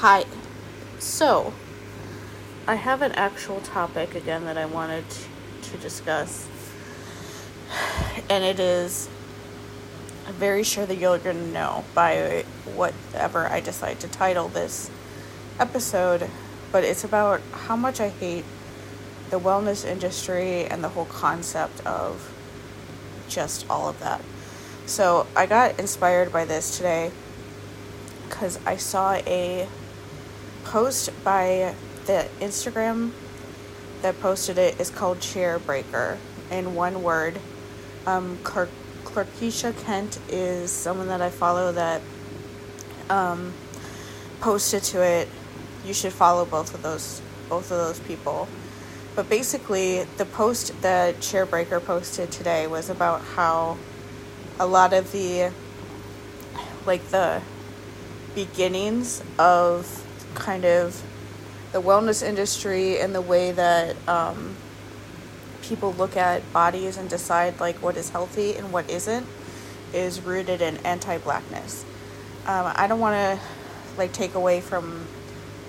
Hi. So, I have an actual topic again that I wanted to discuss. And it is I'm very sure that you're going to know by whatever I decide to title this episode, but it's about how much I hate the wellness industry and the whole concept of just all of that. So, I got inspired by this today because I saw a post by the Instagram that posted it is called Chair Breaker in one word. Um, Clark, Clarkisha Kent is someone that I follow that um, posted to it. You should follow both of those both of those people. But basically, the post that Chairbreaker posted today was about how a lot of the like the beginnings of kind of the wellness industry and the way that um, people look at bodies and decide like what is healthy and what isn't is rooted in anti-blackness. Um, I don't want to like take away from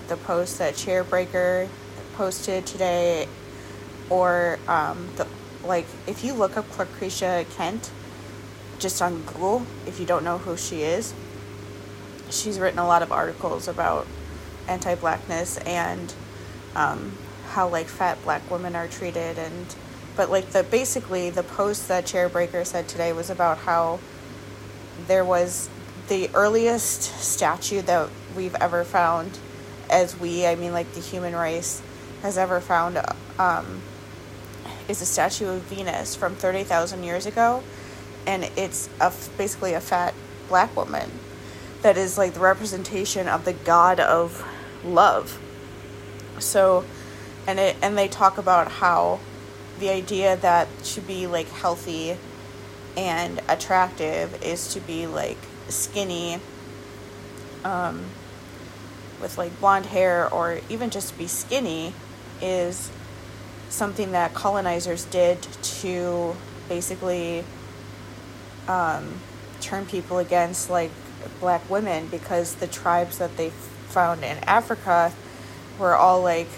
the post that Chairbreaker posted today, or um, the like if you look up Clarkisha Kent just on Google, if you don't know who she is, she's written a lot of articles about anti-blackness and um, how like fat black women are treated and but like the basically the post that chairbreaker said today was about how there was the earliest statue that we've ever found as we i mean like the human race has ever found um, is a statue of venus from 30000 years ago and it's a, basically a fat black woman that is like the representation of the god of love. So, and it and they talk about how the idea that to be like healthy and attractive is to be like skinny um, with like blonde hair or even just be skinny is something that colonizers did to basically um, turn people against like black women because the tribes that they found in Africa were all like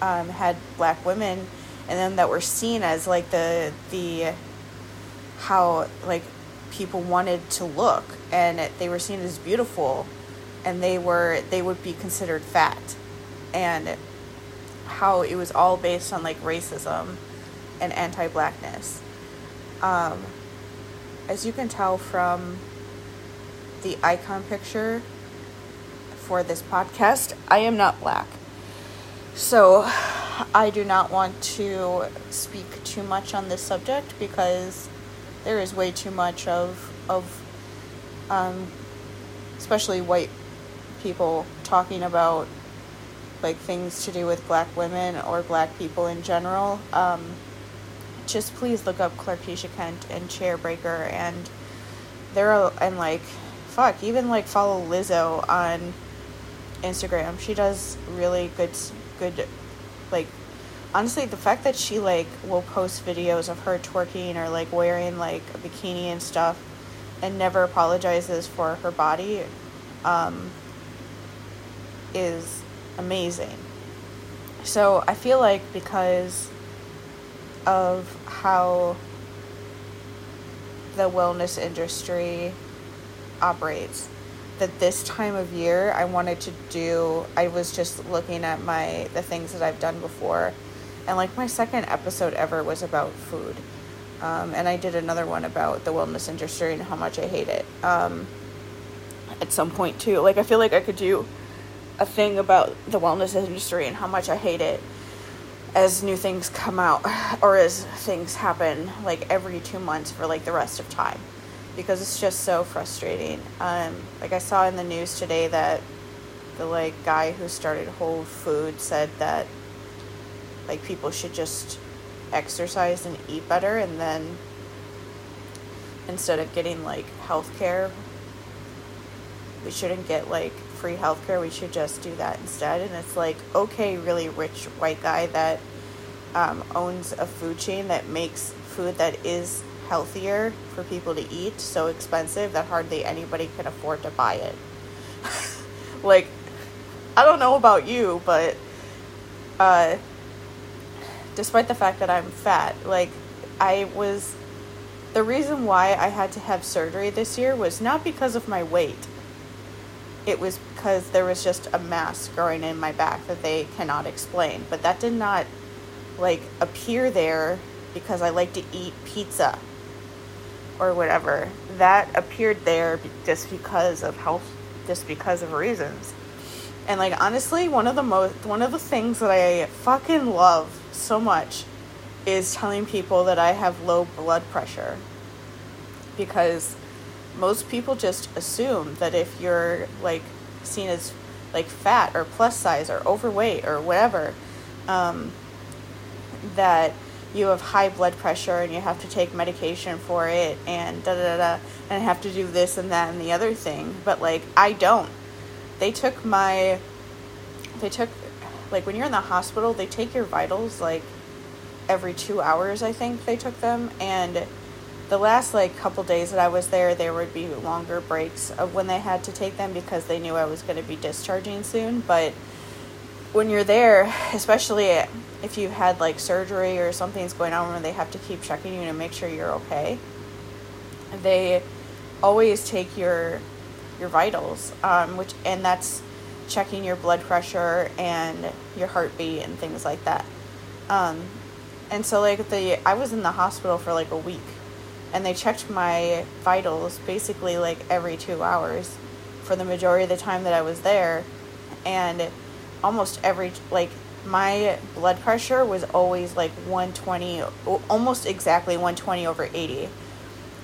um, had black women and then that were seen as like the the how like people wanted to look. And they were seen as beautiful. And they were they would be considered fat. And how it was all based on like racism and anti-blackness. Um, as you can tell from the icon picture for this podcast, I am not black. So I do not want to speak too much on this subject because there is way too much of of um, especially white people talking about like things to do with black women or black people in general. Um, just please look up Clarkisha Kent and Chairbreaker and there are and like fuck even like follow Lizzo on Instagram. She does really good good like honestly the fact that she like will post videos of her twerking or like wearing like a bikini and stuff and never apologizes for her body um, is amazing. So I feel like because of how the wellness industry operates that this time of year I wanted to do I was just looking at my the things that I've done before and like my second episode ever was about food. Um, and I did another one about the wellness industry and how much I hate it. Um, at some point too. Like I feel like I could do a thing about the wellness industry and how much I hate it as new things come out or as things happen like every 2 months for like the rest of time because it's just so frustrating. Um, like I saw in the news today that the like guy who started Whole Food said that like people should just exercise and eat better and then instead of getting like health care we shouldn't get like free health care we should just do that instead and it's like okay really rich white guy that um, owns a food chain that makes food that is healthier for people to eat, so expensive that hardly anybody can afford to buy it. like, I don't know about you, but uh, despite the fact that I'm fat, like I was the reason why I had to have surgery this year was not because of my weight. It was because there was just a mass growing in my back that they cannot explain. But that did not like appear there because I like to eat pizza or whatever. That appeared there just because of health, just because of reasons. And like honestly, one of the most one of the things that I fucking love so much is telling people that I have low blood pressure. Because most people just assume that if you're like seen as like fat or plus size or overweight or whatever, um, that you have high blood pressure and you have to take medication for it and da da da and have to do this and that and the other thing. But like I don't. They took my they took like when you're in the hospital, they take your vitals like every 2 hours, I think they took them and the last like couple days that I was there, there would be longer breaks of when they had to take them because they knew I was going to be discharging soon, but when you're there, especially if you've had like surgery or something's going on where they have to keep checking you to make sure you're okay, they always take your your vitals, um, which and that's checking your blood pressure and your heartbeat and things like that. Um, and so like the I was in the hospital for like a week, and they checked my vitals basically like every two hours for the majority of the time that I was there, and almost every like my blood pressure was always like 120 almost exactly 120 over 80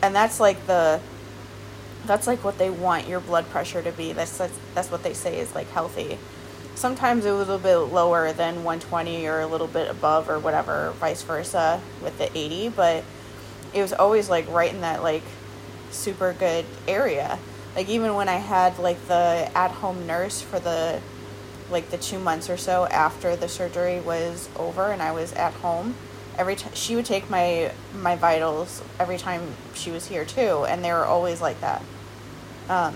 and that's like the that's like what they want your blood pressure to be. That's that's, that's what they say is like healthy. Sometimes it was a little bit lower than 120 or a little bit above or whatever vice versa with the 80 but it was always like right in that like super good area. Like even when i had like the at home nurse for the like the two months or so after the surgery was over and I was at home, every time she would take my my vitals every time she was here too, and they were always like that. Um,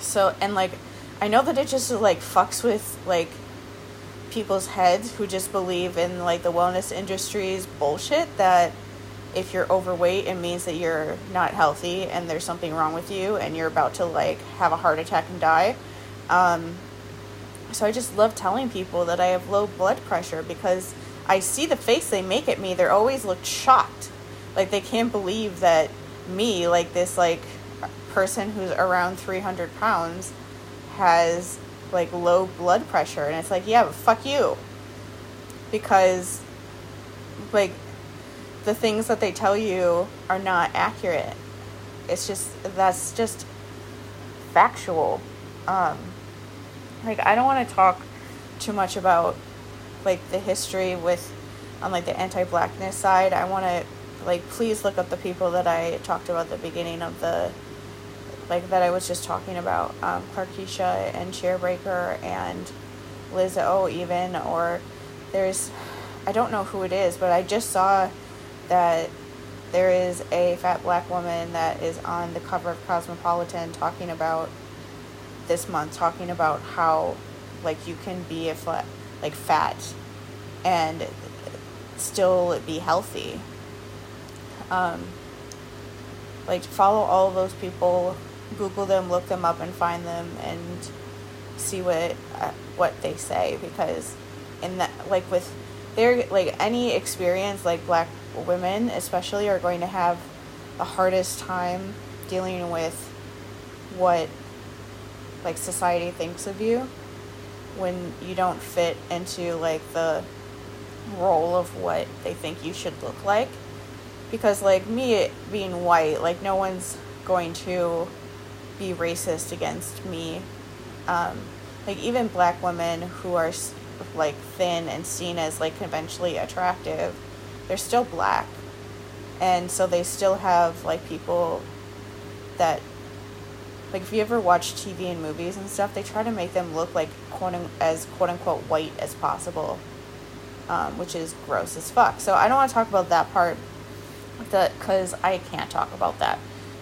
so and like, I know that it just like fucks with like people's heads who just believe in like the wellness industry's bullshit that if you're overweight it means that you're not healthy and there's something wrong with you and you're about to like have a heart attack and die um, so I just love telling people that I have low blood pressure because I see the face they make at me. They're always look shocked. Like they can't believe that me, like this like person who's around 300 pounds has like low blood pressure and it's like, yeah, but fuck you. Because like the things that they tell you are not accurate. It's just that's just factual. Um, like I don't want to talk too much about like the history with on like the anti-blackness side. I want to like please look up the people that I talked about at the beginning of the like that I was just talking about um, Clarkisha and Chairbreaker and Lizzo even or there's I don't know who it is, but I just saw that there is a fat black woman that is on the cover of Cosmopolitan talking about this month talking about how like you can be a flat like fat and still be healthy. Um, like follow all those people google them look them up and find them and see what uh, what they say because in that like with their like any experience like black women especially are going to have the hardest time dealing with what like society thinks of you when you don't fit into like the role of what they think you should look like. Because like me being white like no one's going to be racist against me. Um, like even black women who are like thin and seen as like conventionally attractive they're still black. And so they still have like people that like if you ever watch TV and movies and stuff, they try to make them look like quote as quote unquote white as possible, um, which is gross as fuck. So I don't want to talk about that part, that because I can't talk about that.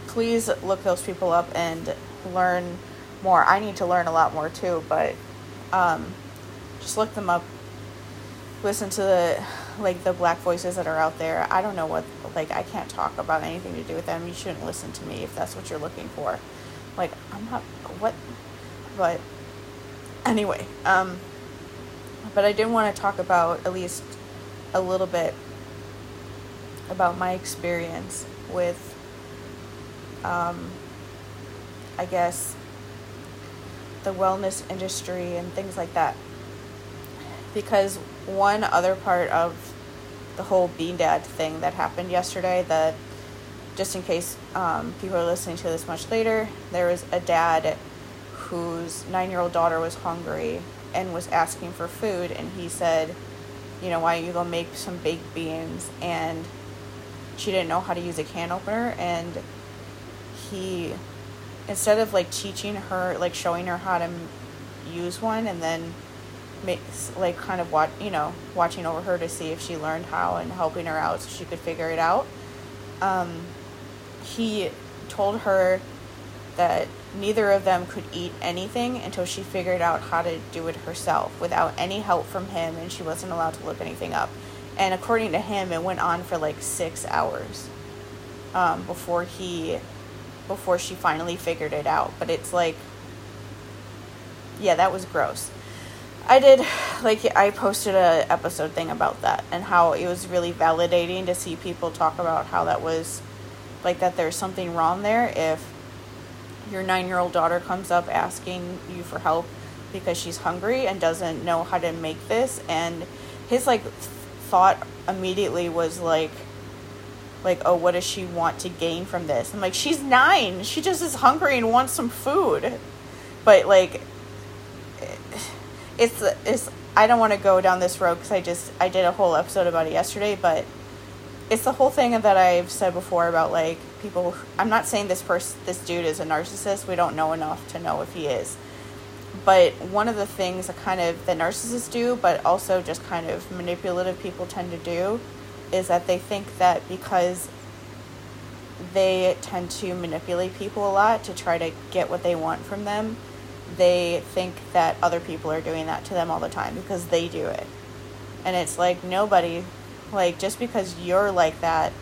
Please look those people up and learn more. I need to learn a lot more too, but Um, just look them up. Listen to the like the black voices that are out there. I don't know what like I can't talk about anything to do with them. You shouldn't listen to me if that's what you're looking for. Like I'm not what but anyway, um but I did want to talk about at least a little bit about my experience with um I guess the wellness industry and things like that. Because one other part of the whole Bean Dad thing that happened yesterday, that just in case um, people are listening to this much later, there was a dad whose nine year old daughter was hungry and was asking for food, and he said, You know, why don't you go make some baked beans? And she didn't know how to use a can opener, and he, instead of like teaching her, like showing her how to use one and then makes like kind of what you know watching over her to see if she learned how and helping her out so she could figure it out um, he told her that neither of them could eat anything until she figured out how to do it herself without any help from him and she wasn't allowed to look anything up. And according to him it went on for like six hours um, before he before she finally figured it out. But it's like yeah that was gross. I did like I posted a episode thing about that and how it was really validating to see people talk about how that was like that there's something wrong there if your 9-year-old daughter comes up asking you for help because she's hungry and doesn't know how to make this. And his like thought immediately was like like oh what does she want to gain from this? I'm like she's 9 she just is hungry and wants some food. But like it's it's I don't want to go down this road because I just I did a whole episode about it yesterday, but it's the whole thing that I've said before about like people. I'm not saying this person, this dude is a narcissist. We don't know enough to know if he is. But one of the things that kind of that narcissists do, but also just kind of manipulative people tend to do, is that they think that because they tend to manipulate people a lot to try to get what they want from them, they think that other people are doing that to them all the time because they do it. And it's like nobody, like, just because you're like that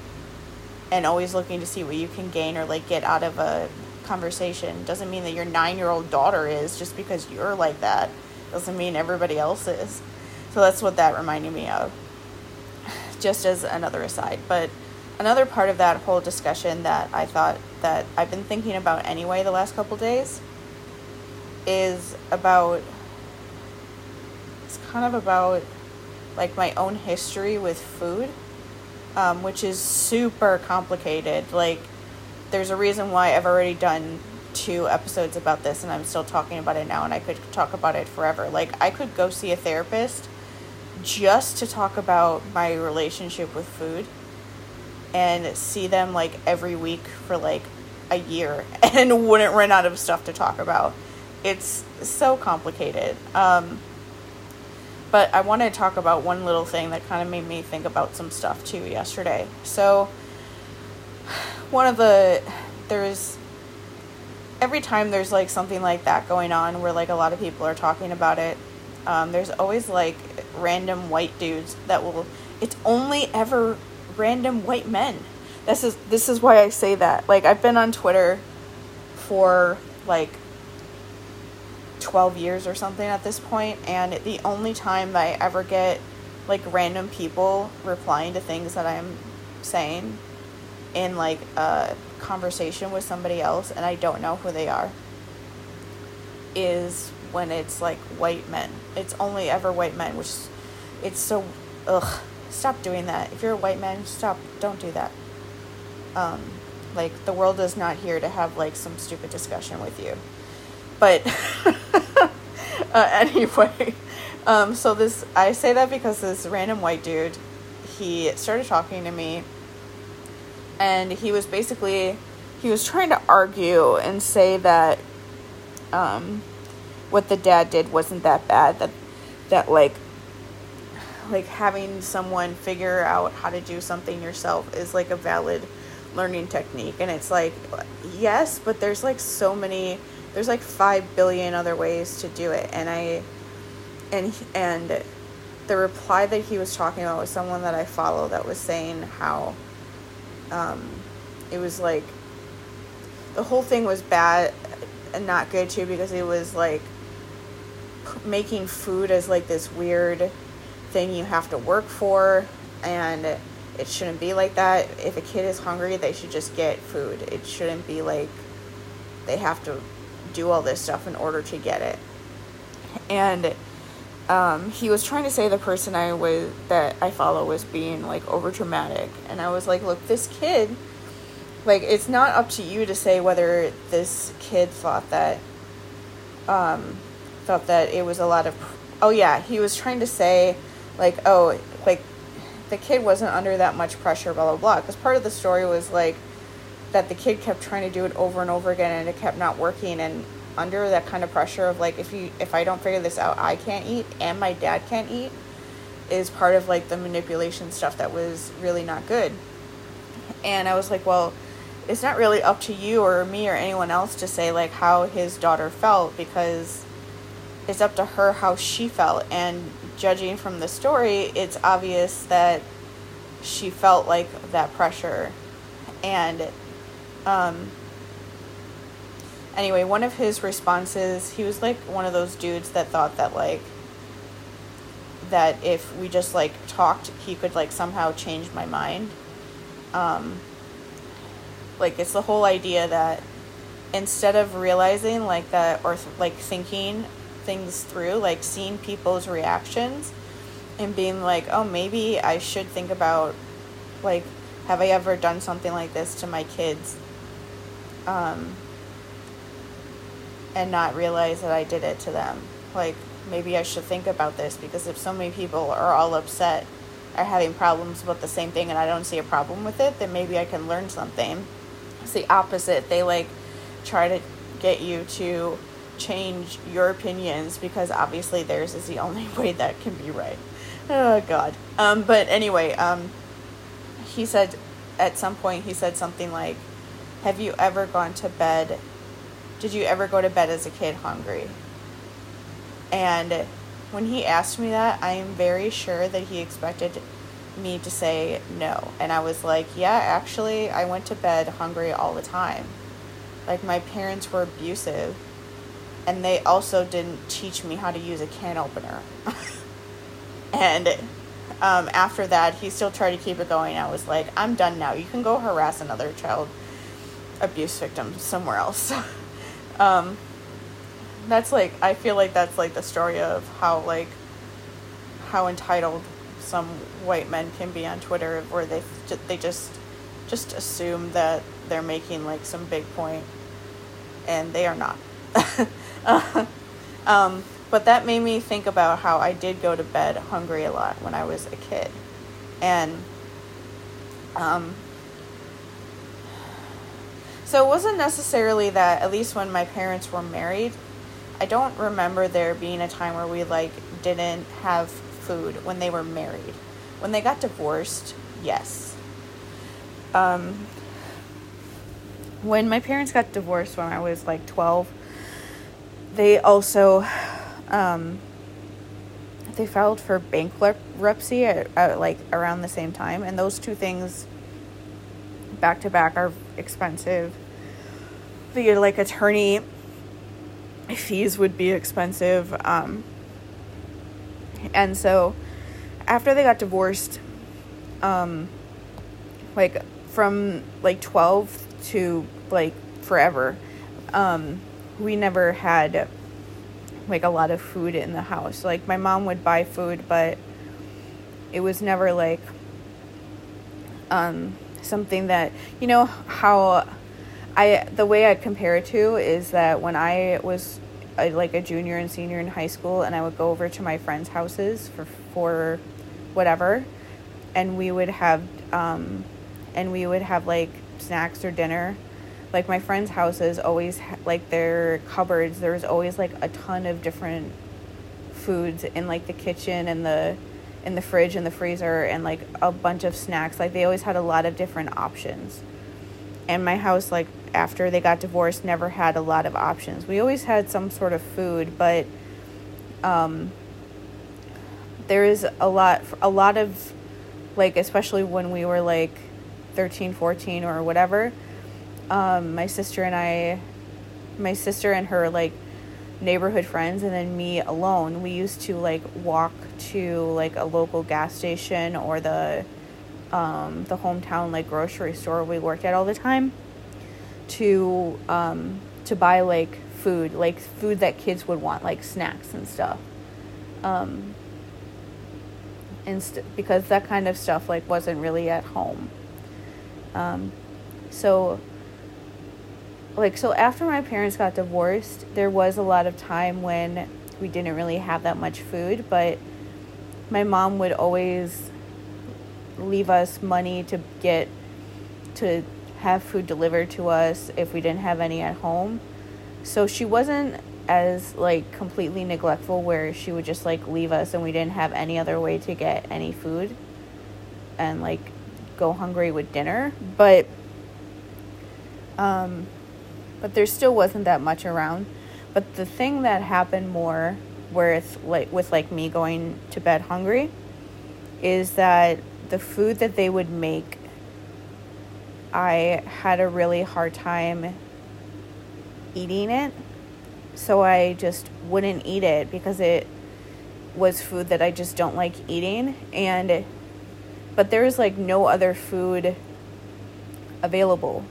and always looking to see what you can gain or like get out of a conversation doesn't mean that your nine year old daughter is just because you're like that doesn't mean everybody else is. So that's what that reminded me of. Just as another aside. But another part of that whole discussion that I thought that I've been thinking about anyway the last couple days is about it's kind of about like my own history with food um, which is super complicated. Like there's a reason why i've already done two episodes about this and i'm still talking about it now and i could talk about it forever. Like i could go see a therapist just to talk about my relationship with food and see them like every week for like a year and wouldn't run out of stuff to talk about. It's so complicated. Um, but I want to talk about one little thing that kind of made me think about some stuff too yesterday. So, one of the, there's, every time there's like something like that going on where like a lot of people are talking about it, um, there's always like random white dudes that will, it's only ever random white men. This is, this is why I say that. Like, I've been on Twitter for like 12 years or something at this point, and the only time that I ever get like random people replying to things that I'm saying in like a conversation with somebody else and I don't know who they are is when it's like white men. It's only ever white men, which it's so ugh. Stop doing that. If you're a white man, stop. Don't do that. Um, like the world is not here to have like some stupid discussion with you. But uh, anyway, um, so this I say that because this random white dude, he started talking to me, and he was basically he was trying to argue and say that um, what the dad did wasn't that bad. That that like like having someone figure out how to do something yourself is like a valid learning technique and it's like yes but there's like so many there's like 5 billion other ways to do it and i and and the reply that he was talking about was someone that I follow that was saying how um, it was like the whole thing was bad and not good too because it was like making food as like this weird thing you have to work for and it shouldn't be like that. If a kid is hungry they should just get food. It shouldn't be like they have to do all this stuff in order to get it. And um, he was trying to say the person I was that I follow was being like over dramatic, and I was like, look, this kid, like, it's not up to you to say whether this kid thought that, um, thought that it was a lot of, oh yeah, he was trying to say, like, oh, like, the kid wasn't under that much pressure, blah blah blah, because part of the story was like that the kid kept trying to do it over and over again, and it kept not working, and under that kind of pressure of like if you if I don't figure this out, I can't eat and my dad can't eat is part of like the manipulation stuff that was really not good. And I was like, well, it's not really up to you or me or anyone else to say like how his daughter felt because it's up to her how she felt and judging from the story, it's obvious that she felt like that pressure and um anyway, one of his responses, he was like one of those dudes that thought that like that if we just like talked, he could like somehow change my mind. Um like it's the whole idea that instead of realizing like that or th- like thinking things through, like seeing people's reactions and being like, "Oh, maybe I should think about like have I ever done something like this to my kids?" Um and not realize that I did it to them. Like, maybe I should think about this because if so many people are all upset are having problems with the same thing and I don't see a problem with it, then maybe I can learn something. It's the opposite. They like try to get you to change your opinions because obviously theirs is the only way that can be right. Oh god. Um but anyway, um he said at some point he said something like have you ever gone to bed did you ever go to bed as a kid hungry? And when he asked me that, I am very sure that he expected me to say no. And I was like, yeah, actually, I went to bed hungry all the time. Like, my parents were abusive, and they also didn't teach me how to use a can opener. and um, after that, he still tried to keep it going. I was like, I'm done now. You can go harass another child abuse victim somewhere else. Um, that's like I feel like that's like the story of how like how entitled some white men can be on Twitter, where they they just just assume that they're making like some big point, and they are not. uh, um, but that made me think about how I did go to bed hungry a lot when I was a kid, and um, so it wasn't necessarily that, at least when my parents were married, I don't remember there being a time where we like didn't have food when they were married. When they got divorced, yes. Um, when my parents got divorced when I was like 12, they also um, they filed for bankruptcy at, at like around the same time and those two things back to back are expensive the like attorney fees would be expensive. Um, and so after they got divorced, um, like from like 12 to like forever, um, we never had like a lot of food in the house. Like my mom would buy food, but it was never like um, something that, you know, how I the way I'd compare it to is that when I was a, like a junior and senior in high school, and I would go over to my friends' houses for for whatever, and we would have um, and we would have like snacks or dinner. Like my friends' houses always ha- like their cupboards. There was always like a ton of different foods in like the kitchen and the in the fridge and the freezer and like a bunch of snacks. Like they always had a lot of different options. And my house like after they got divorced never had a lot of options. We always had some sort of food, but um, there is a lot a lot of like especially when we were like 13 14 or whatever um, my sister and i my sister and her like neighborhood friends and then me alone we used to like walk to like a local gas station or the um, the hometown like grocery store we worked at all the time to um, to buy like food like food that kids would want like snacks and stuff. Um, and st- because that kind of stuff like wasn't really at home. Um, so like so after my parents got divorced there was a lot of time when we didn't really have that much food but my mom would always leave us money to get to have food delivered to us if we didn't have any at home. So she wasn't as like completely neglectful where she would just like leave us and we didn't have any other way to get any food and like go hungry with dinner. But um but there still wasn't that much around. But the thing that happened more where it's like with like me going to bed hungry is that the food that they would make I had a really hard time eating it so I just wouldn't eat it because it was food that I just don't like eating and but there's like no other food available.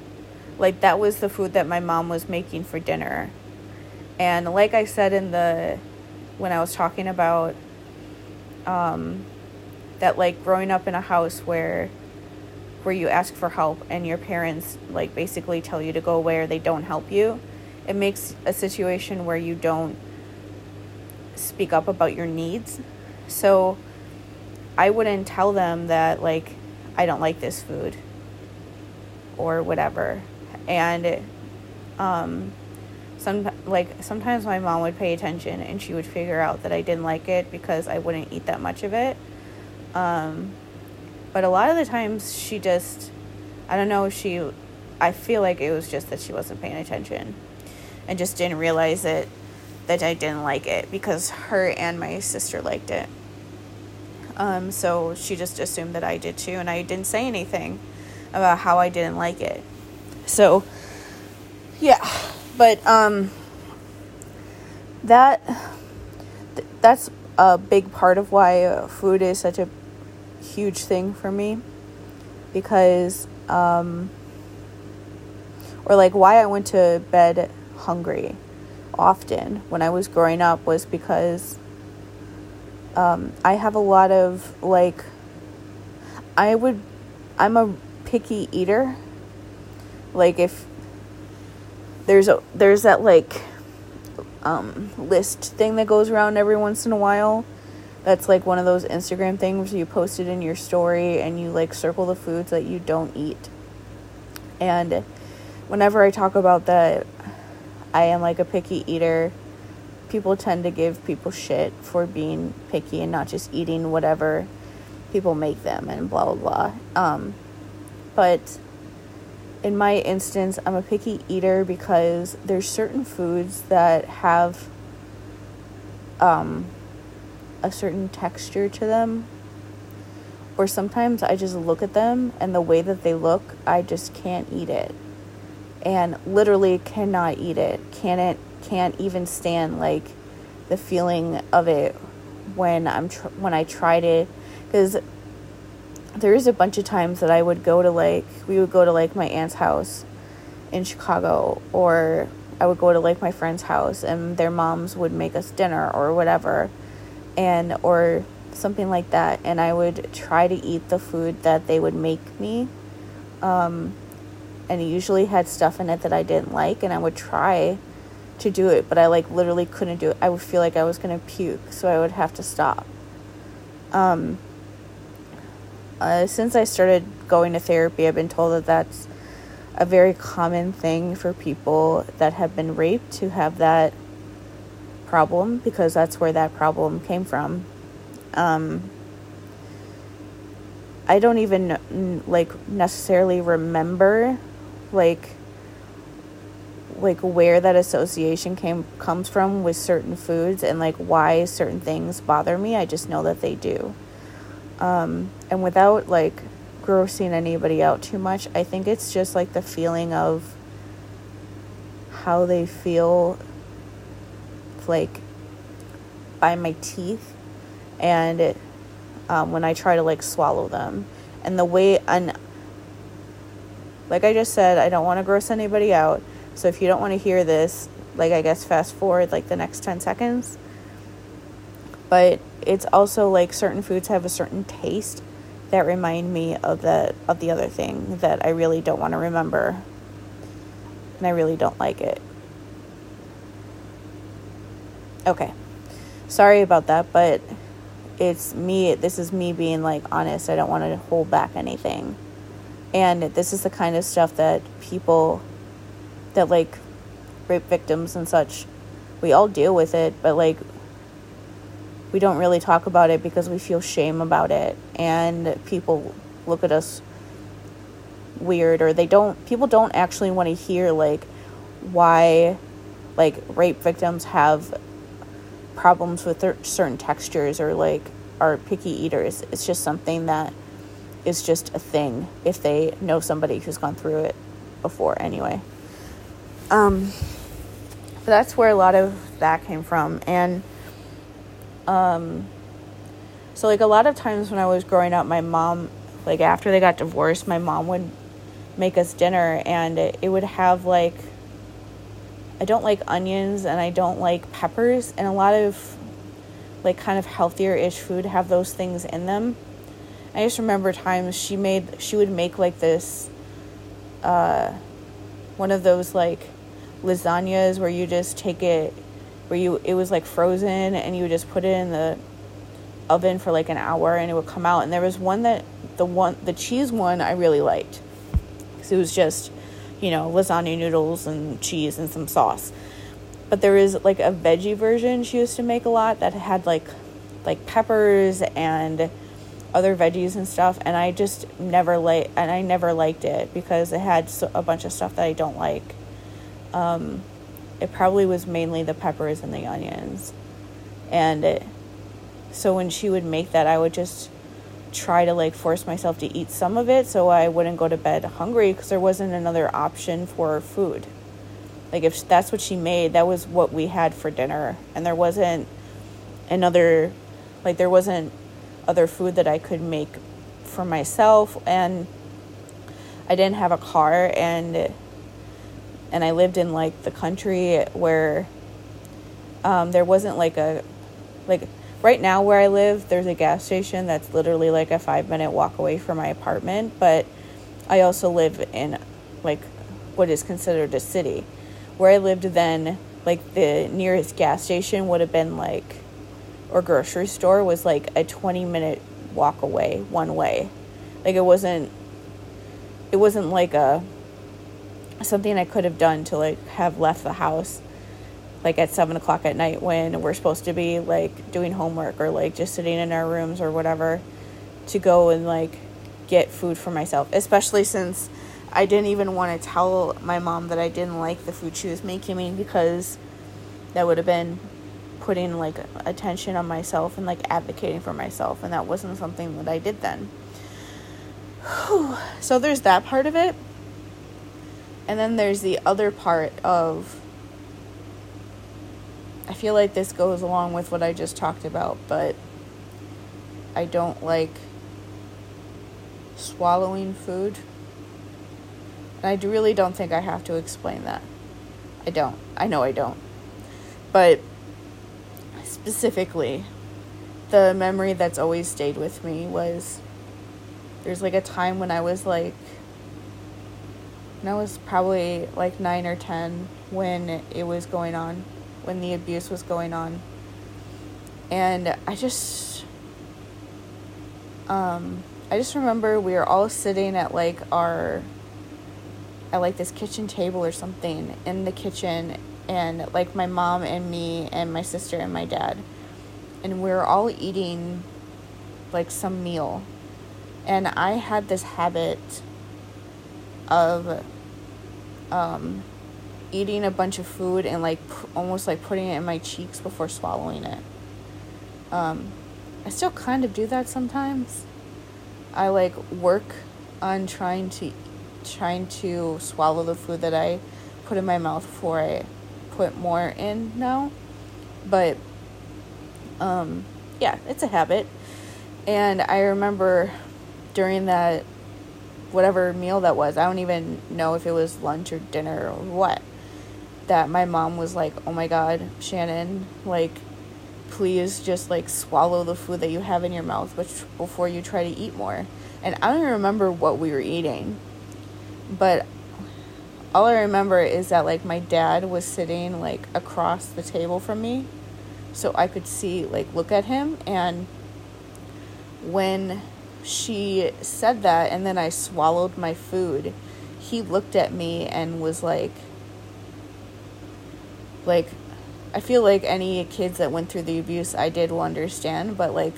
Like that was the food that my mom was making for dinner. And like I said in the when I was talking about um that like growing up in a house where where you ask for help and your parents like basically tell you to go away or they don't help you it makes a situation where you don't speak up about your needs. So I wouldn't tell them that like I don't like this food or whatever. And um some like sometimes my mom would pay attention and she would figure out that I didn't like it because I wouldn't eat that much of it. Um but a lot of the times she just I don't know, she I feel like it was just that she wasn't paying attention and just didn't realize it that I didn't like it because her and my sister liked it. Um, so she just assumed that I did too, and I didn't say anything about how I didn't like it. So, yeah, but um, that th- that's a big part of why food is such a huge thing for me because um, or like why I went to bed hungry often when I was growing up was because um, I have a lot of like, I would, I'm a picky eater. Like if there's a there's that like um, list thing that goes around every once in a while. That's like one of those Instagram things you post it in your story and you like circle the foods that you don't eat. And whenever I talk about that, I am like a picky eater. People tend to give people shit for being picky and not just eating whatever people make them and blah blah blah. Um, but in my instance, I'm a picky eater because there's certain foods that have um, a certain texture to them. Or sometimes I just look at them and the way that they look, I just can't eat it and literally cannot eat it. Can't can't even stand like the feeling of it when I'm tr- when I tried it because there is a bunch of times that I would go to like we would go to like my aunt's house in Chicago or I would go to like my friend's house and their moms would make us dinner or whatever and or something like that and I would try to eat the food that they would make me um, and it usually had stuff in it that I didn't like and I would try to do it but I like literally couldn't do it. I would feel like I was going to puke so I would have to stop. Um uh, since I started going to therapy, I've been told that that's a very common thing for people that have been raped to have that problem because that's where that problem came from. Um, I don't even like necessarily remember like like where that association came comes from with certain foods and like why certain things bother me. I just know that they do. Um, and without like grossing anybody out too much, I think it's just like the feeling of how they feel like by my teeth and um, when I try to like swallow them and the way and like I just said, I don't want to gross anybody out. So if you don't want to hear this, like I guess fast forward like the next 10 seconds. But it's also like certain foods have a certain taste that remind me of the of the other thing that I really don't want to remember. And I really don't like it. Okay. Sorry about that, but it's me this is me being like honest. I don't want to hold back anything. And this is the kind of stuff that people that like rape victims and such, we all deal with it, but like we don't really talk about it because we feel shame about it and people look at us weird or they don't people don't actually want to hear like why like rape victims have problems with certain textures or like are picky eaters it's just something that is just a thing if they know somebody who's gone through it before anyway. Um, that's where a lot of that came from. And um, so, like, a lot of times when I was growing up, my mom, like, after they got divorced, my mom would make us dinner and it, it would have, like, I don't like onions and I don't like peppers, and a lot of, like, kind of healthier ish food have those things in them. I just remember times she made she would make like this uh one of those like lasagnas where you just take it where you it was like frozen and you would just put it in the oven for like an hour and it would come out and there was one that the one the cheese one I really liked because it was just you know lasagna noodles and cheese and some sauce but there is like a veggie version she used to make a lot that had like like peppers and other veggies and stuff and I just never like and I never liked it because it had so, a bunch of stuff that I don't like. Um, it probably was mainly the peppers and the onions. And it, so when she would make that I would just try to like force myself to eat some of it so I wouldn't go to bed hungry because there wasn't another option for food. Like if that's what she made, that was what we had for dinner and there wasn't another like there wasn't other food that I could make for myself and I didn't have a car and and I lived in like the country where um, there wasn't like a like right now where I live there's a gas station that's literally like a 5 minute walk away from my apartment but I also live in like what is considered a city. Where I lived then like the nearest gas station would have been like or grocery store was like a 20 minute walk away one way. Like it wasn't it wasn't like a something i could have done to like have left the house like at seven o'clock at night when we're supposed to be like doing homework or like just sitting in our rooms or whatever to go and like get food for myself especially since i didn't even want to tell my mom that i didn't like the food she was making me because that would have been putting like attention on myself and like advocating for myself and that wasn't something that I did then. so there's that part of it. And then there's the other part of I feel like this goes along with what I just talked about, but I don't like swallowing food. And I really don't think I have to explain that. I don't. I know I don't. But specifically, the memory that's always stayed with me was there's like a time when I was like, when I was probably like nine or 10 when it was going on, when the abuse was going on. And I just, um, I just remember we were all sitting at like our, at like this kitchen table or something in the kitchen and like my mom and me and my sister and my dad and we are all eating like some meal and i had this habit of um eating a bunch of food and like p- almost like putting it in my cheeks before swallowing it. Um, I still kind of do that sometimes. I like work on trying to trying to swallow the food that I put in my mouth before I put more in now. But um yeah, it's a habit. And I remember during that whatever meal that was, I don't even know if it was lunch or dinner or what, that my mom was like, "Oh my god, Shannon, like please just like swallow the food that you have in your mouth before you try to eat more." And I don't remember what we were eating. But all I remember is that like my dad was sitting like across the table from me so I could see like look at him and when she said that and then I swallowed my food he looked at me and was like like I feel like any kids that went through the abuse I did will understand but like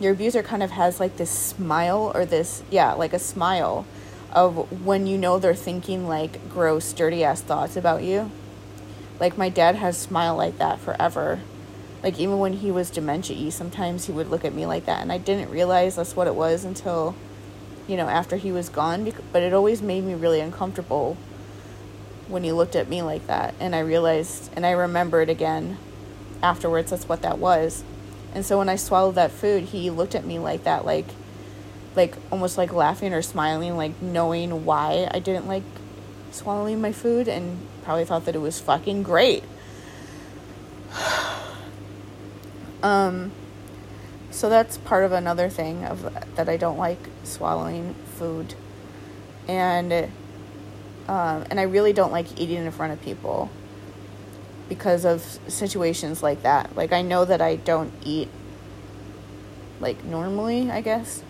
your abuser kind of has like this smile or this yeah like a smile of when you know they're thinking like gross, dirty ass thoughts about you. Like my dad has smile like that forever. Like even when he was dementia sometimes he would look at me like that and I didn't realize that's what it was until you know after he was gone but it always made me really uncomfortable when he looked at me like that and I realized and I remembered again afterwards that's what that was. And so when I swallowed that food, he looked at me like that like like almost like laughing or smiling, like knowing why I didn't like swallowing my food and probably thought that it was fucking great. um so that's part of another thing of that I don't like swallowing food. And um, and I really don't like eating in front of people because of situations like that. Like I know that I don't eat like normally, I guess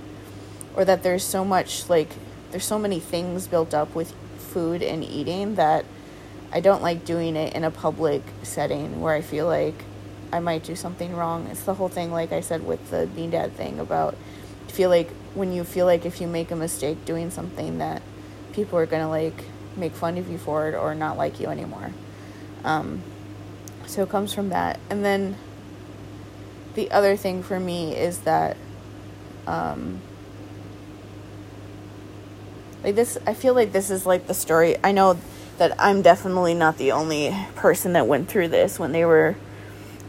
or that there's so much like there's so many things built up with food and eating that I don't like doing it in a public setting where I feel like I might do something wrong. It's the whole thing like I said with the bean dad thing about feel like when you feel like if you make a mistake doing something that people are to like make fun of you for it or not like you anymore. Um, so it comes from that. And then the other thing for me is that um, like this i feel like this is like the story i know that i'm definitely not the only person that went through this when they were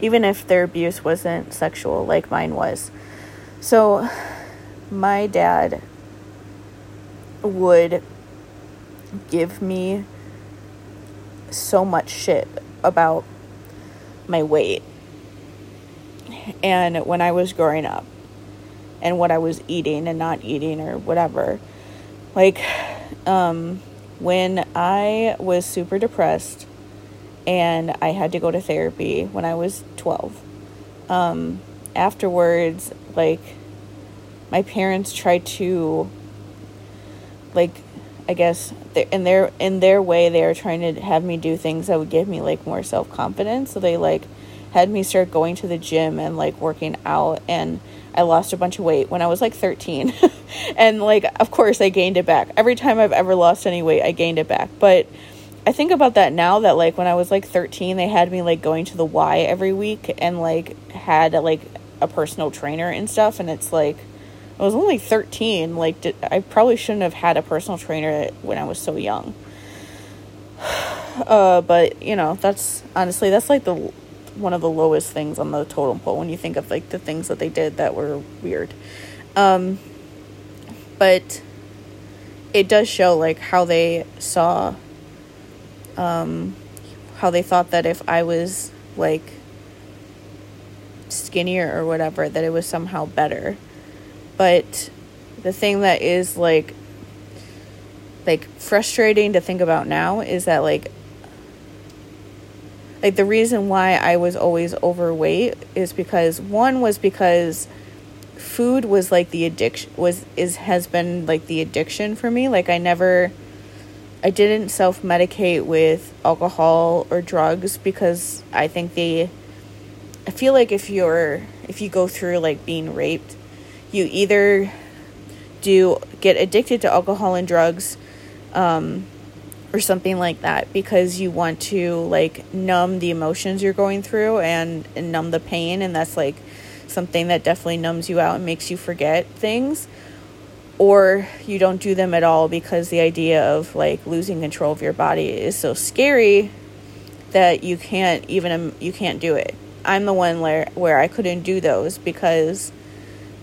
even if their abuse wasn't sexual like mine was so my dad would give me so much shit about my weight. And when i was growing up and what i was eating and not eating or whatever like, um, when I was super depressed and I had to go to therapy when I was 12, um, afterwards, like, my parents tried to, like, I guess in their in their way they were trying to have me do things that would give me like more self confidence. So they like had me start going to the gym and like working out and I lost a bunch of weight when I was like 13. and like of course I gained it back. Every time I've ever lost any weight, I gained it back. But I think about that now that like when I was like 13, they had me like going to the Y every week and like had like a personal trainer and stuff and it's like I was only 13. Like did, I probably shouldn't have had a personal trainer when I was so young. Uh, but you know, that's honestly that's like the one of the lowest things on the totem pole when you think of like the things that they did that were weird. Um, but it does show like how they saw um, how they thought that if I was like skinnier or whatever that it was somehow better. But the thing that is like like frustrating to think about now is that like like the reason why I was always overweight is because one was because food was like the addiction was is has been like the addiction for me. Like I never I didn't self-medicate with alcohol or drugs because I think they I feel like if you're if you go through like being raped you either do get addicted to alcohol and drugs um, or something like that because you want to like numb the emotions you're going through and, and numb the pain and that's like something that definitely numbs you out and makes you forget things or you don't do them at all because the idea of like losing control of your body is so scary that you can't even um, you can't do it. I'm the one where where I couldn't do those because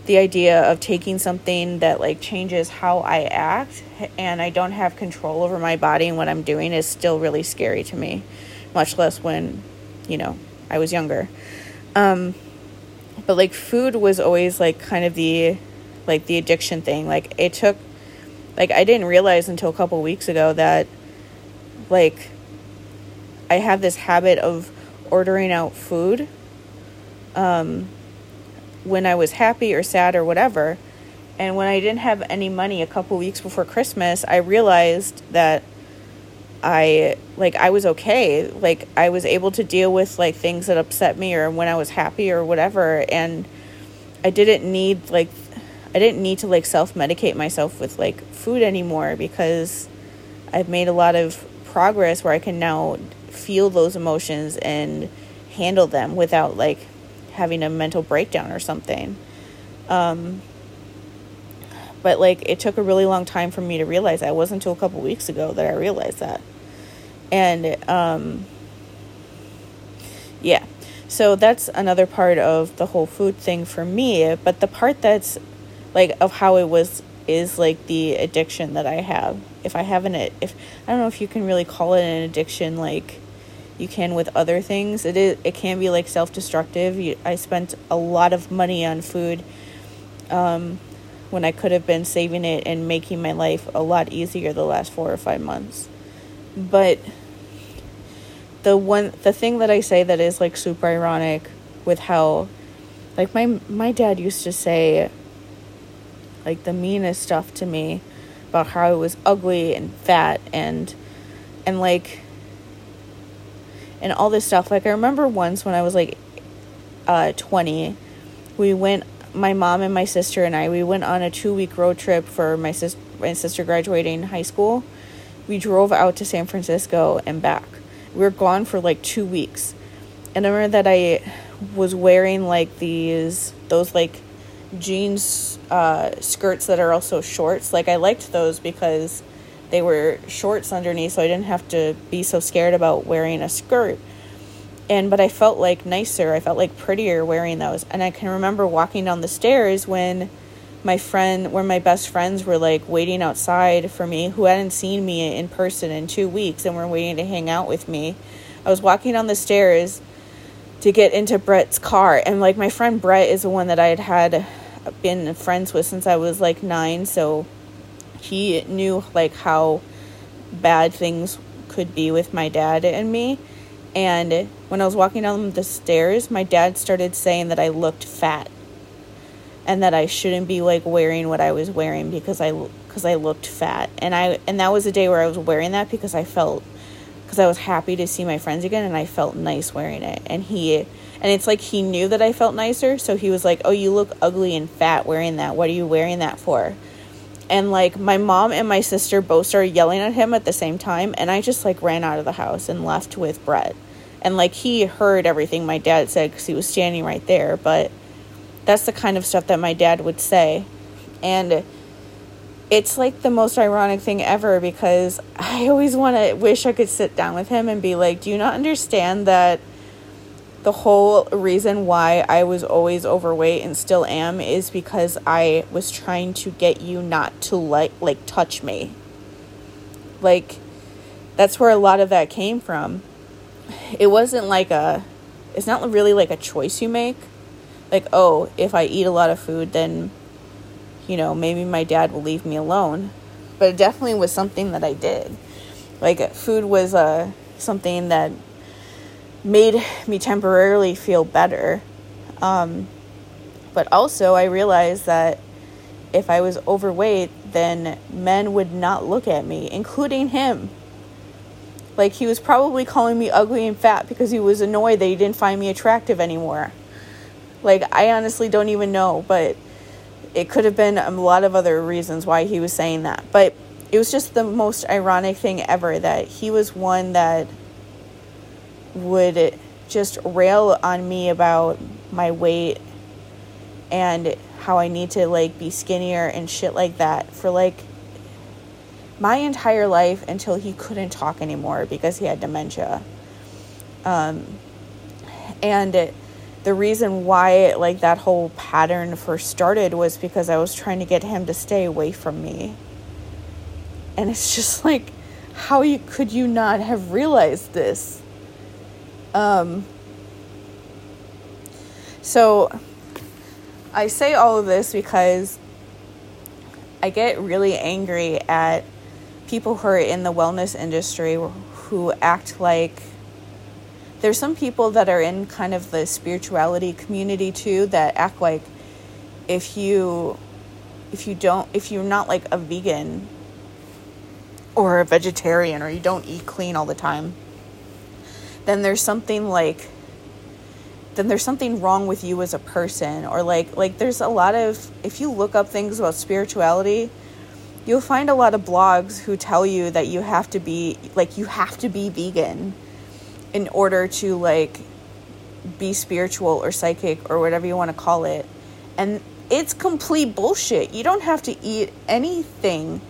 the idea of taking something that like changes how I act and I don't have control over my body and what I'm doing is still really scary to me, much less when, you know, I was younger. Um, but like food was always like kind of the like the addiction thing. Like it took like I didn't realize until a couple weeks ago that like I have this habit of ordering out food um when I was happy or sad or whatever. And when I didn't have any money a couple weeks before Christmas, I realized that I like I was okay. Like I was able to deal with like things that upset me or when I was happy or whatever and I didn't need like I didn't need to like self-medicate myself with like food anymore because I've made a lot of progress where I can now feel those emotions and handle them without like having a mental breakdown or something. Um, but like it took a really long time for me to realize that. It wasn't until a couple weeks ago that I realized that. And um, yeah, so that's another part of the whole food thing for me. But the part that's like of how it was is like the addiction that I have. If I have an if I don't know if you can really call it an addiction like you can with other things. It is it can be like self-destructive. I spent a lot of money on food um, when I could have been saving it and making my life a lot easier the last 4 or 5 months. But the one the thing that I say that is like super ironic with how like my my dad used to say like the meanest stuff to me about how I was ugly and fat and and like and all this stuff. Like I remember once when I was like uh 20, we went my mom and my sister and I we went on a 2-week road trip for my sis my sister graduating high school. We drove out to San Francisco and back. We were gone for like 2 weeks. And I remember that I was wearing like these those like jeans uh, skirts that are also shorts. Like I liked those because they were shorts underneath, so I didn't have to be so scared about wearing a skirt. And but I felt like nicer, I felt like prettier wearing those. And I can remember walking down the stairs when my friend, where my best friends were like waiting outside for me, who hadn't seen me in person in two weeks and were waiting to hang out with me. I was walking down the stairs to get into Brett's car, and like my friend Brett is the one that I had had been friends with since I was like nine, so he knew like how bad things could be with my dad and me. And when I was walking down the stairs, my dad started saying that I looked fat and that I shouldn't be like wearing what I was wearing because I because I looked fat. And I and that was a day where I was wearing that because I felt because I was happy to see my friends again and I felt nice wearing it. And he and it's like he knew that I felt nicer, so he was like, "Oh, you look ugly and fat wearing that. What are you wearing that for?" And like my mom and my sister both started yelling at him at the same time and i just like ran out of the house and left with brett. And like he heard everything my dad said because he was standing right there but that's the kind of stuff that my dad would say. And it's like the most ironic thing ever because i always want to wish i could sit down with him and be like do you not understand that the whole reason why I was always overweight and still am is because I was trying to get you not to like like touch me. Like that's where a lot of that came from. It wasn't like a it's not really like a choice you make. Like, oh, if I eat a lot of food then you know, maybe my dad will leave me alone. But it definitely was something that I did. Like food was uh something that made me temporarily feel better. Um, but also, I realized that if I was overweight, then men would not look at me, including him. Like, he was probably calling me ugly and fat because he was annoyed that he didn't find me attractive anymore. Like, I honestly don't even know, but it could have been a lot of other reasons why he was saying that. But it was just the most ironic thing ever that he was one that would just rail on me about my weight and how I need to like be skinnier and shit like that for like my entire life until he couldn't talk anymore because he had dementia. Um, and it, the reason why like that whole pattern first started was because I was trying to get him to stay away from me. And it's just like how you could you not have realized this? Um so I say all of this because I get really angry at people who are in the wellness industry who act like there's some people that are in kind of the spirituality community too that act like if you if you don't if you're not like a vegan or a vegetarian or you don't eat clean all the time then there's something like then there's something wrong with you as a person or like like there's a lot of if you look up things about spirituality you'll find a lot of blogs who tell you that you have to be like you have to be vegan in order to like be spiritual or psychic or whatever you want to call it. And it's complete bullshit. You don't have to eat anything.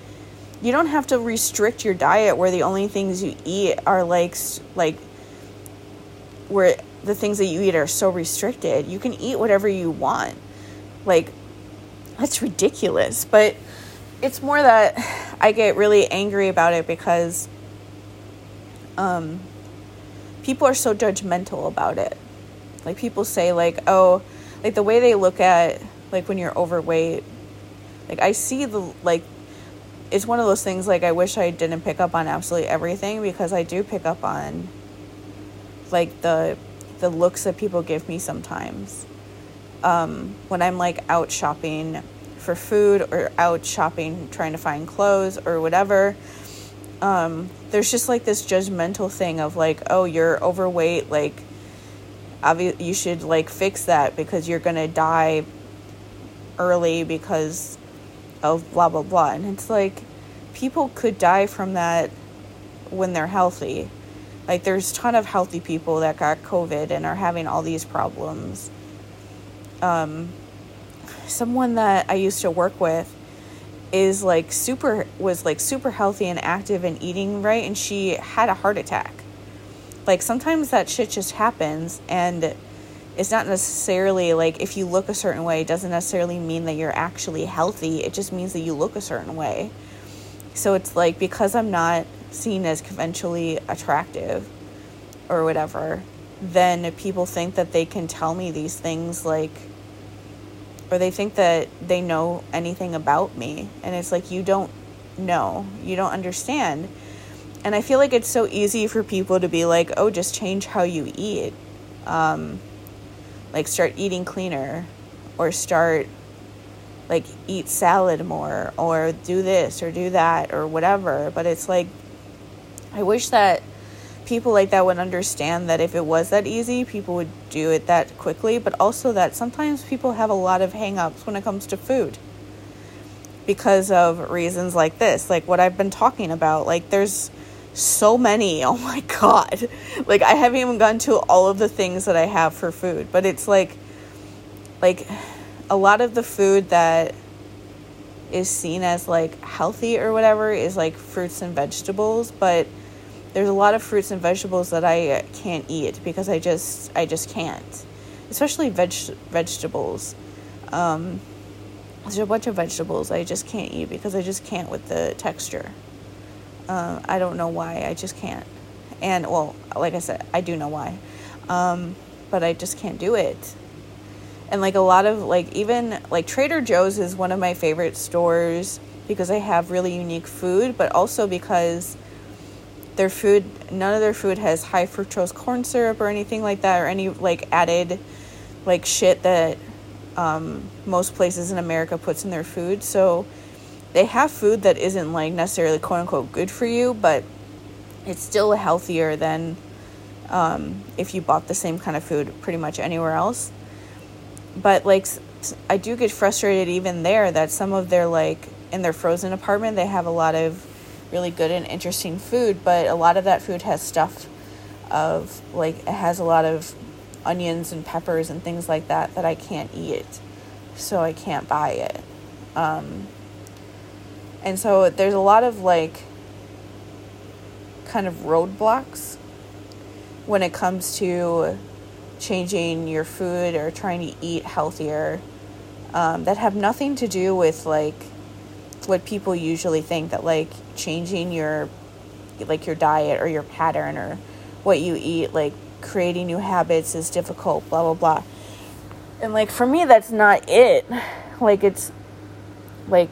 You don't have to restrict your diet where the only things you eat are like like where the things that you eat are so restricted. You can eat whatever you want. Like that's ridiculous, but it's more that I get really angry about it because um people are so judgmental about it. Like people say like, "Oh, like the way they look at like when you're overweight." Like I see the like it's one of those things like I wish I didn't pick up on absolutely everything because I do pick up on like the the looks that people give me sometimes. Um, when I'm like out shopping for food or out shopping trying to find clothes or whatever, um, there's just like this judgmental thing of like, oh, you're overweight, like, obvi- you should like fix that because you're gonna die early because of blah blah blah. And it's like, people could die from that when they're healthy. Like, there's a ton of healthy people that got COVID and are having all these problems. Um, someone that I used to work with is like super was like super healthy and active and eating right and she had a heart attack. Like sometimes that shit just happens and it's not necessarily like if you look a certain way it doesn't necessarily mean that you're actually healthy. It just means that you look a certain way. So it's like because I'm not seen as conventionally attractive or whatever, then people think that they can tell me these things like or they think that they know anything about me. And it's like, you don't know, you don't understand. And I feel like it's so easy for people to be like, oh, just change how you eat. Um, like, start eating cleaner, or start, like, eat salad more, or do this, or do that, or whatever. But it's like, I wish that people like that would understand that if it was that easy, people would do it that quickly, but also that sometimes people have a lot of hangups when it comes to food because of reasons like this, like what I've been talking about. Like, there's so many. Oh my God. Like, I haven't even gone to all of the things that I have for food, but it's like, like, a lot of the food that is seen as like healthy or whatever is like fruits and vegetables, but there's a lot of fruits and vegetables that I can't eat because I just I just can't, especially veg vegetables. Um, there's a bunch of vegetables I just can't eat because I just can't with the texture. Uh, I don't know why I just can't, and well, like I said, I do know why, um, but I just can't do it. And like a lot of like even like Trader Joe's is one of my favorite stores because they have really unique food, but also because their food none of their food has high fructose corn syrup or anything like that or any like added like shit that um, most places in america puts in their food. So they have food that isn't like necessarily quote unquote good for you but it's still healthier than um, if you bought the same kind of food pretty much anywhere else. But like i do get frustrated even there that some of their like in their frozen apartment they have a lot of really good and interesting food, but a lot of that food has stuff of like it has a lot of onions and peppers and things like that that I can't eat, so I can't buy it. Um, and so there's a lot of like kind of roadblocks when it comes to changing your food or trying to eat healthier um, that have nothing to do with like what people usually think that like changing your like your diet or your pattern or what you eat like creating new habits is difficult blah blah blah. And like for me that's not it. Like it's like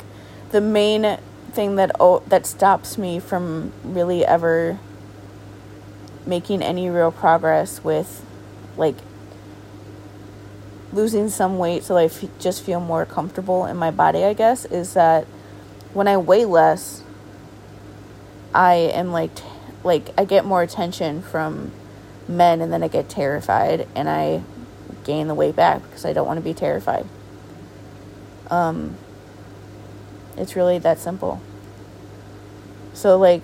the main thing that oh, that stops me from really ever making any real progress with like losing some weight so I f- just feel more comfortable in my body, I guess, is that when I weigh less, I am like, t- like I get more attention from men, and then I get terrified, and I gain the weight back because I don't want to be terrified. Um, it's really that simple. So like,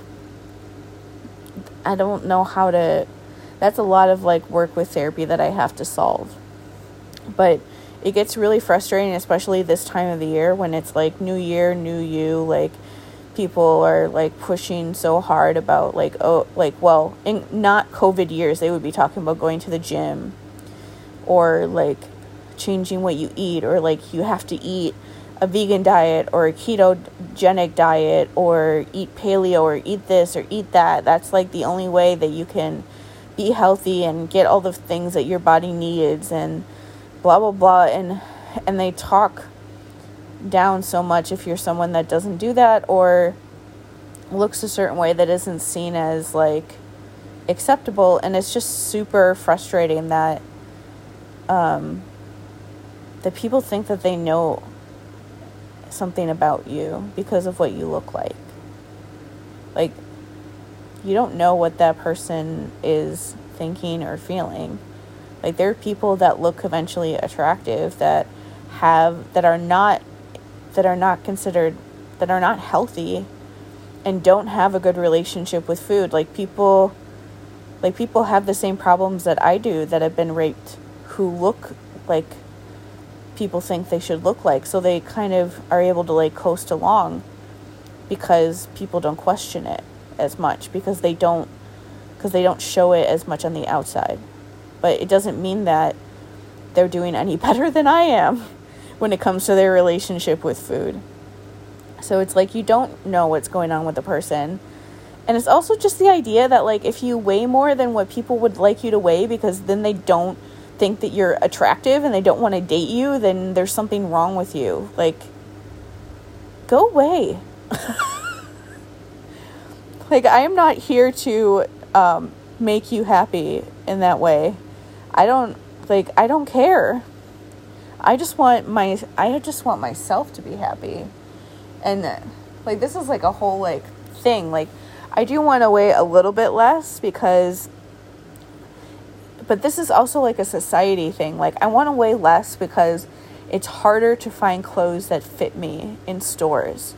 I don't know how to. That's a lot of like work with therapy that I have to solve but it gets really frustrating, especially this time of the year when it's like new year, new you, like people are like pushing so hard about like oh like well in not covid years they would be talking about going to the gym or like changing what you eat or like you have to eat a vegan diet or a ketogenic diet or eat paleo or eat this or eat that. That's like the only way that you can be healthy and get all the things that your body needs and blah blah blah and and they talk down so much if you're someone that doesn't do that or looks a certain way that isn't seen as like acceptable. And it's just super frustrating that um that people think that they know something about you because of what you look like. Like you don't know what that person is thinking or feeling like there are people that look eventually attractive that have that are not that are not considered that are not healthy and don't have a good relationship with food. Like people like people have the same problems that I do that have been raped who look like people think they should look like. So they kind of are able to like coast along because people don't question it as much because they don't because they don't show it as much on the outside but it doesn't mean that they're doing any better than I am when it comes to their relationship with food. So it's like you don't know what's going on with the person. And it's also just the idea that like if you weigh more than what people would like you to weigh because then they don't think that you're attractive and they don't want to date you, then there's something wrong with you. Like go away. like I am not here to um, make you happy in that way. I don't like I don't care. I just want my I just want myself to be happy. And like this is like a whole like thing. Like I do want to weigh a little bit less because but this is also like a society thing. Like I want to weigh less because it's harder to find clothes that fit me in stores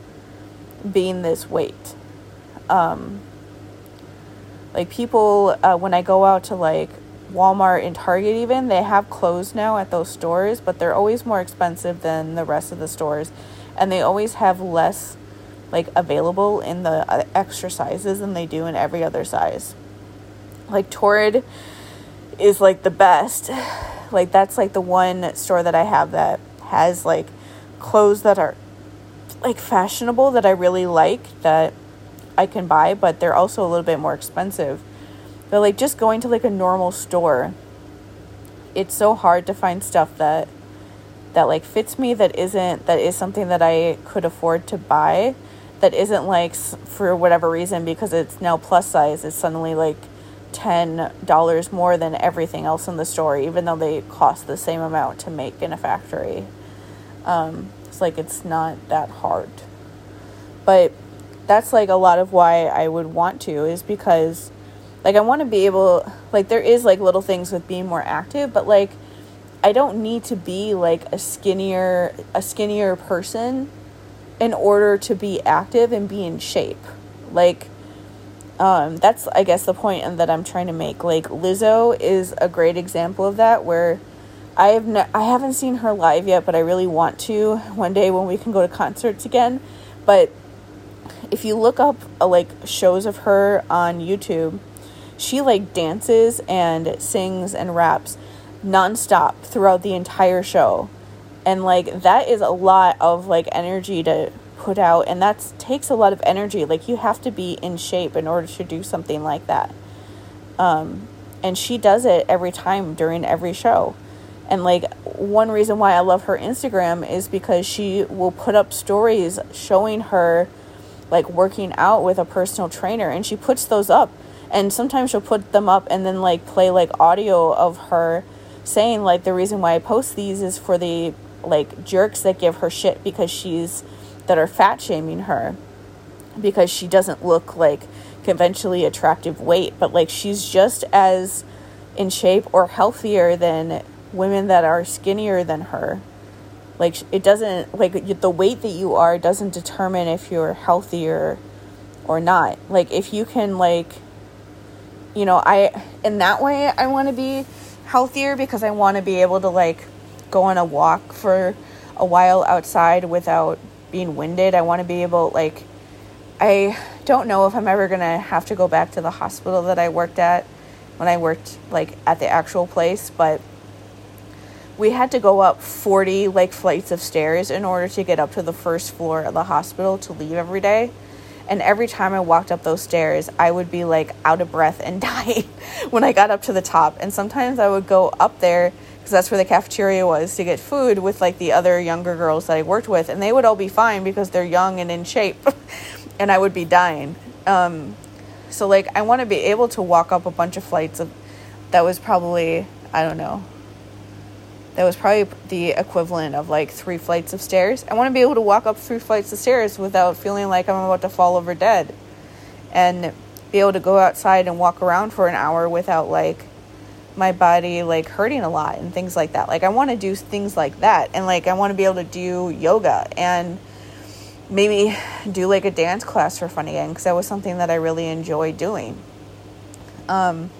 being this weight. Um like people uh, when I go out to like Walmart and Target even, they have clothes now at those stores, but they're always more expensive than the rest of the stores. And they always have less like available in the uh, extra sizes than they do in every other size. Like Torrid is like the best. Like that's like the one store that I have that has like clothes that are like fashionable that I really like that I can buy, but they're also a little bit more expensive. But like just going to like a normal store, it's so hard to find stuff that that like fits me that isn't that is something that I could afford to buy that isn't like for whatever reason because it's now plus size it's suddenly like $10 more than everything else in the store even though they cost the same amount to make in a factory. Um, it's like it's not that hard. But that's like a lot of why I would want to is because like I want to be able like there is like little things with being more active, but like I don't need to be like a skinnier a skinnier person in order to be active and be in shape. Like, um, that's I guess the point that I'm trying to make. Like Lizzo is a great example of that, where I have ne- I haven't seen her live yet, but I really want to one day when we can go to concerts again. But if you look up uh, like shows of her on YouTube, she like dances and sings and raps nonstop throughout the entire show. And like that is a lot of like energy to put out and that takes a lot of energy. Like you have to be in shape in order to do something like that. Um and she does it every time during every show. And like one reason why I love her Instagram is because she will put up stories showing her like working out with a personal trainer and she puts those up and sometimes she'll put them up and then like play like audio of her saying like the reason why I post these is for the like jerks that give her shit because she's that are fat shaming her. Because she doesn't look like conventionally attractive weight but like she's just as in shape or healthier than women that are skinnier than her. Like it doesn't like the weight that you are doesn't determine if you're healthier or not. Like if you can like you know i in that way i want to be healthier because i want to be able to like go on a walk for a while outside without being winded. I want to be able like i don't know if i'm ever going to have to go back to the hospital that i worked at when i worked like at the actual place but we had to go up 40 like flights of stairs in order to get up to the first floor of the hospital to leave every day and every time I walked up those stairs, I would be like out of breath and dying when I got up to the top. And sometimes I would go up there because that's where the cafeteria was to get food with like the other younger girls that I worked with, and they would all be fine because they're young and in shape, and I would be dying. Um, so like I want to be able to walk up a bunch of flights of that was probably I don't know that was probably the equivalent of like three flights of stairs. I want to be able to walk up three flights of stairs without feeling like I'm about to fall over dead. And be able to go outside and walk around for an hour without like my body like hurting a lot and things like that. Like I want to do things like that and like I want to be able to do yoga and maybe do like a dance class for fun again because that was something that I really enjoyed doing. Um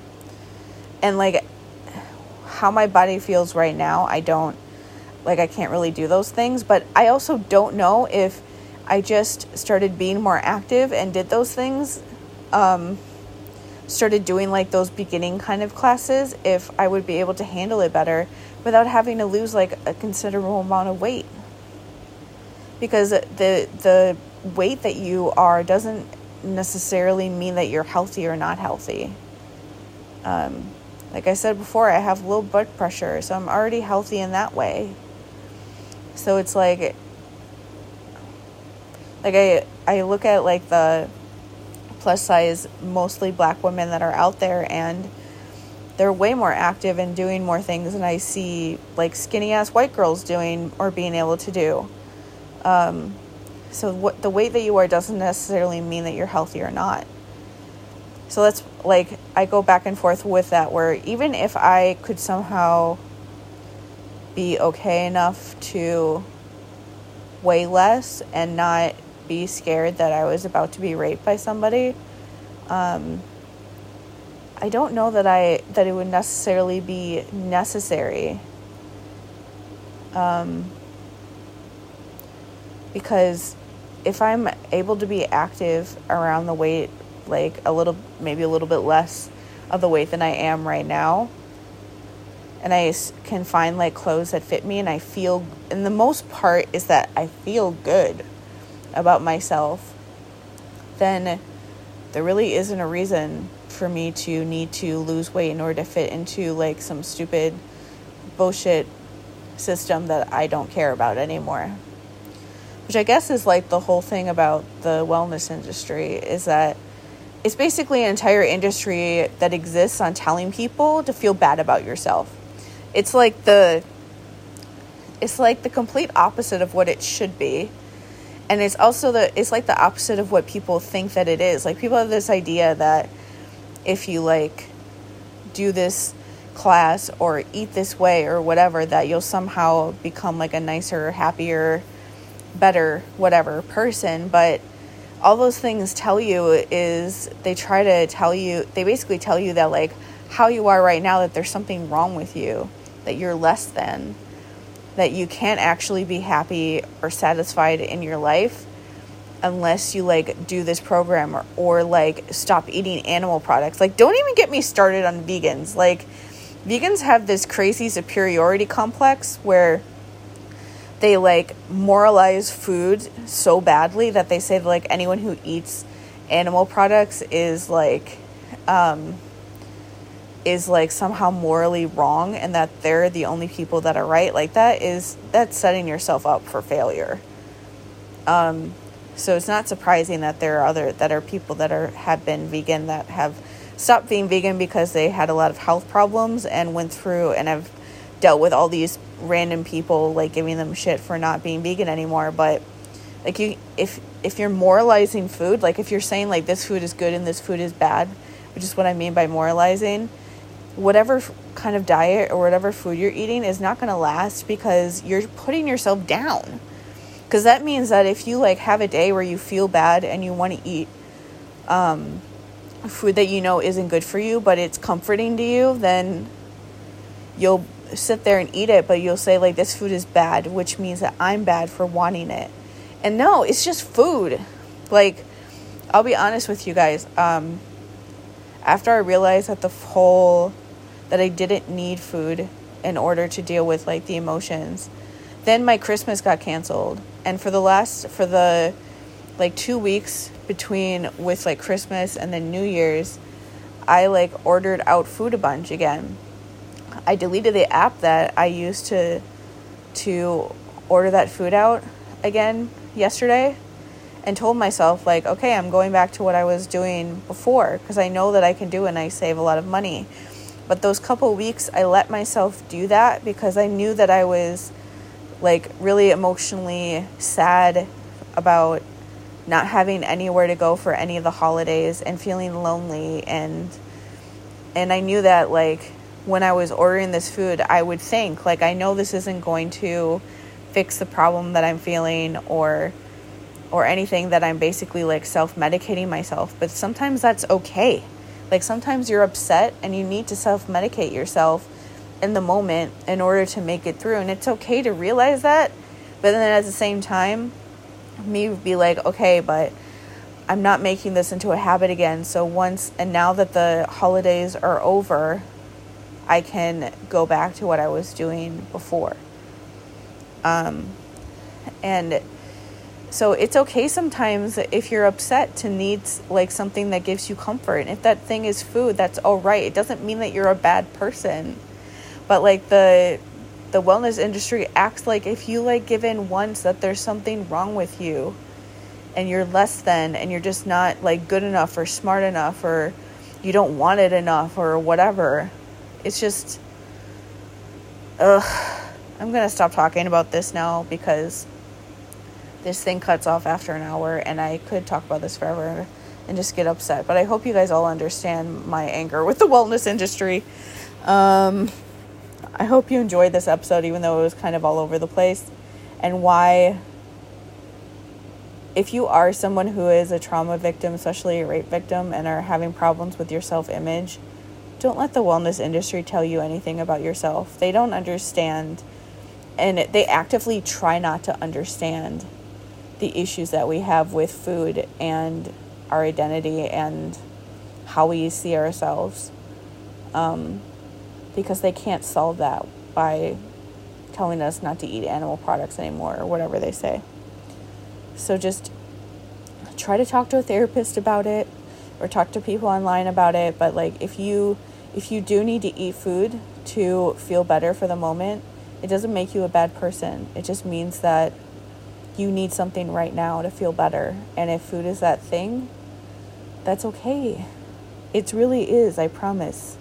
and like how my body feels right now, I don't like I can't really do those things, but I also don't know if I just started being more active and did those things um started doing like those beginning kind of classes if I would be able to handle it better without having to lose like a considerable amount of weight. Because the the weight that you are doesn't necessarily mean that you're healthy or not healthy. Um, like I said before, I have low blood pressure, so I'm already healthy in that way. So it's like like I I look at like the plus size mostly black women that are out there and they're way more active and doing more things than I see like skinny ass white girls doing or being able to do. Um, so what the weight that you are doesn't necessarily mean that you're healthy or not. So that's like I go back and forth with that where even if I could somehow be okay enough to weigh less and not be scared that I was about to be raped by somebody, um, I don't know that I that it would necessarily be necessary. Um, because if I'm able to be active around the weight like a little, maybe a little bit less of the weight than I am right now. And I can find like clothes that fit me, and I feel, and the most part is that I feel good about myself, then there really isn't a reason for me to need to lose weight in order to fit into like some stupid bullshit system that I don't care about anymore. Which I guess is like the whole thing about the wellness industry is that it's basically an entire industry that exists on telling people to feel bad about yourself. It's like the it's like the complete opposite of what it should be. And it's also the it's like the opposite of what people think that it is. Like people have this idea that if you like do this class or eat this way or whatever that you'll somehow become like a nicer, happier, better whatever person, but all those things tell you is they try to tell you they basically tell you that like how you are right now that there's something wrong with you that you're less than that you can't actually be happy or satisfied in your life unless you like do this program or, or like stop eating animal products. Like don't even get me started on vegans. Like vegans have this crazy superiority complex where they like moralize food so badly that they say that, like anyone who eats animal products is like um is like somehow morally wrong and that they're the only people that are right. Like that is that's setting yourself up for failure. Um so it's not surprising that there are other that are people that are have been vegan that have stopped being vegan because they had a lot of health problems and went through and have dealt with all these random people like giving them shit for not being vegan anymore but like you if if you're moralizing food like if you're saying like this food is good and this food is bad which is what i mean by moralizing whatever kind of diet or whatever food you're eating is not going to last because you're putting yourself down. Because that means that if you like have a day where you feel bad and you want to eat um, food that you know isn't good for you, but it's comforting to you, then you'll sit there and eat it, but you'll say, like, this food is bad, which means that I'm bad for wanting it. And no, it's just food. Like, I'll be honest with you guys. Um, after I realized that the whole, that I didn't need food in order to deal with, like, the emotions, then my Christmas got canceled. And for the last, for the, like, two weeks between with like Christmas and then New Year's, I like ordered out food a bunch again. I deleted the app that I used to to order that food out again yesterday and told myself like okay i'm going back to what i was doing before because i know that i can do and i save a lot of money. But those couple weeks i let myself do that because i knew that i was like really emotionally sad about not having anywhere to go for any of the holidays and feeling lonely and and I knew that like when I was ordering this food I would think like I know this isn't going to fix the problem that I'm feeling or or anything that I'm basically like self-medicating myself but sometimes that's okay like sometimes you're upset and you need to self-medicate yourself in the moment in order to make it through and it's okay to realize that but then at the same time me be like, okay, but I'm not making this into a habit again. So once and now that the holidays are over, I can go back to what I was doing before. Um, and so it's okay sometimes if you're upset to need like something that gives you comfort. And if that thing is food, that's all right. It doesn't mean that you're a bad person. But like the the wellness industry acts like if you like give in once that there's something wrong with you and you're less than and you're just not like good enough or smart enough or you don't want it enough or whatever. It's just ugh. I'm to stop talking about this now because this thing cuts off after an hour and I could talk about this forever and just get upset. But I hope you guys all understand my anger with the wellness industry. Um, I hope you enjoyed this episode, even though it was kind of all over the place, and why, if you are someone who is a trauma victim, especially a rape victim, and are having problems with your self image, don't let the wellness industry tell you anything about yourself. They don't understand, and they actively try not to understand the issues that we have with food and our identity and how we see ourselves. Um, because they can't solve that by telling us not to eat animal products anymore or whatever they say. So just try to talk to a therapist about it or talk to people online about it, but like if you if you do need to eat food to feel better for the moment, it doesn't make you a bad person. It just means that you need something right now to feel better. And if food is that thing, that's okay. It really is, I promise.